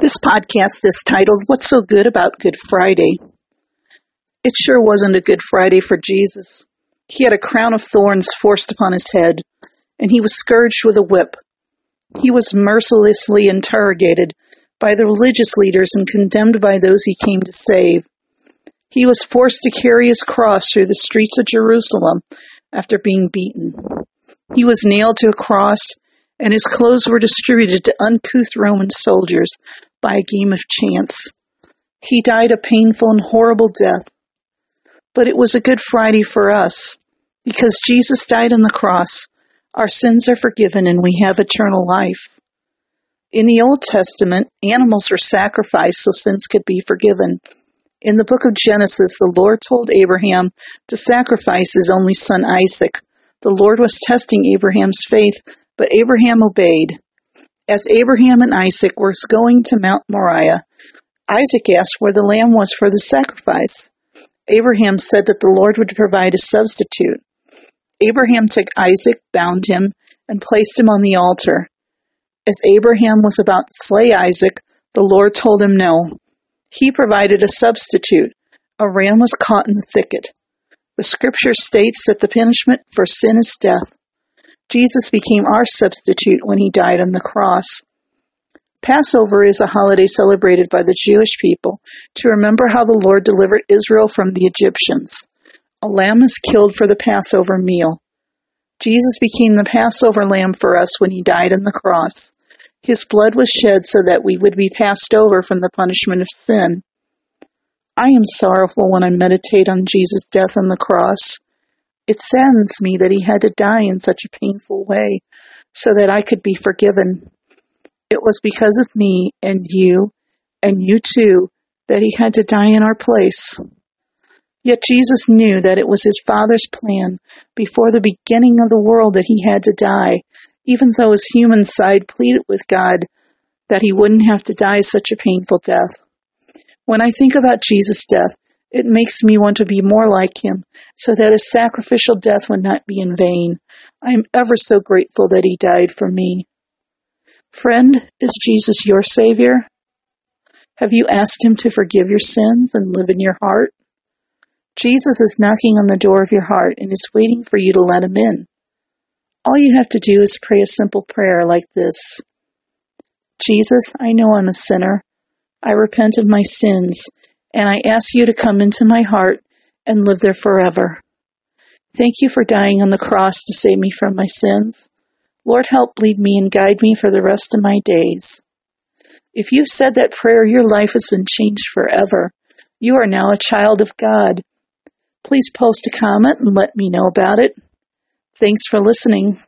This podcast is titled What's So Good About Good Friday? It sure wasn't a Good Friday for Jesus. He had a crown of thorns forced upon his head, and he was scourged with a whip. He was mercilessly interrogated by the religious leaders and condemned by those he came to save. He was forced to carry his cross through the streets of Jerusalem after being beaten. He was nailed to a cross, and his clothes were distributed to uncouth Roman soldiers by a game of chance. He died a painful and horrible death. But it was a Good Friday for us. Because Jesus died on the cross, our sins are forgiven and we have eternal life. In the Old Testament, animals were sacrificed so sins could be forgiven. In the book of Genesis, the Lord told Abraham to sacrifice his only son Isaac. The Lord was testing Abraham's faith, but Abraham obeyed. As Abraham and Isaac were going to Mount Moriah, Isaac asked where the lamb was for the sacrifice. Abraham said that the Lord would provide a substitute. Abraham took Isaac, bound him, and placed him on the altar. As Abraham was about to slay Isaac, the Lord told him no. He provided a substitute. A ram was caught in the thicket. The scripture states that the punishment for sin is death. Jesus became our substitute when he died on the cross. Passover is a holiday celebrated by the Jewish people to remember how the Lord delivered Israel from the Egyptians. A lamb is killed for the Passover meal. Jesus became the Passover lamb for us when he died on the cross. His blood was shed so that we would be passed over from the punishment of sin. I am sorrowful when I meditate on Jesus' death on the cross. It saddens me that he had to die in such a painful way so that I could be forgiven. It was because of me and you and you too that he had to die in our place. Yet Jesus knew that it was his Father's plan before the beginning of the world that he had to die, even though his human side pleaded with God that he wouldn't have to die such a painful death. When I think about Jesus' death, it makes me want to be more like him, so that his sacrificial death would not be in vain. I am ever so grateful that he died for me. Friend, is Jesus your Savior? Have you asked him to forgive your sins and live in your heart? Jesus is knocking on the door of your heart and is waiting for you to let him in. All you have to do is pray a simple prayer like this Jesus, I know I'm a sinner. I repent of my sins, and I ask you to come into my heart and live there forever. Thank you for dying on the cross to save me from my sins. Lord, help lead me and guide me for the rest of my days. If you've said that prayer, your life has been changed forever. You are now a child of God. Please post a comment and let me know about it. Thanks for listening.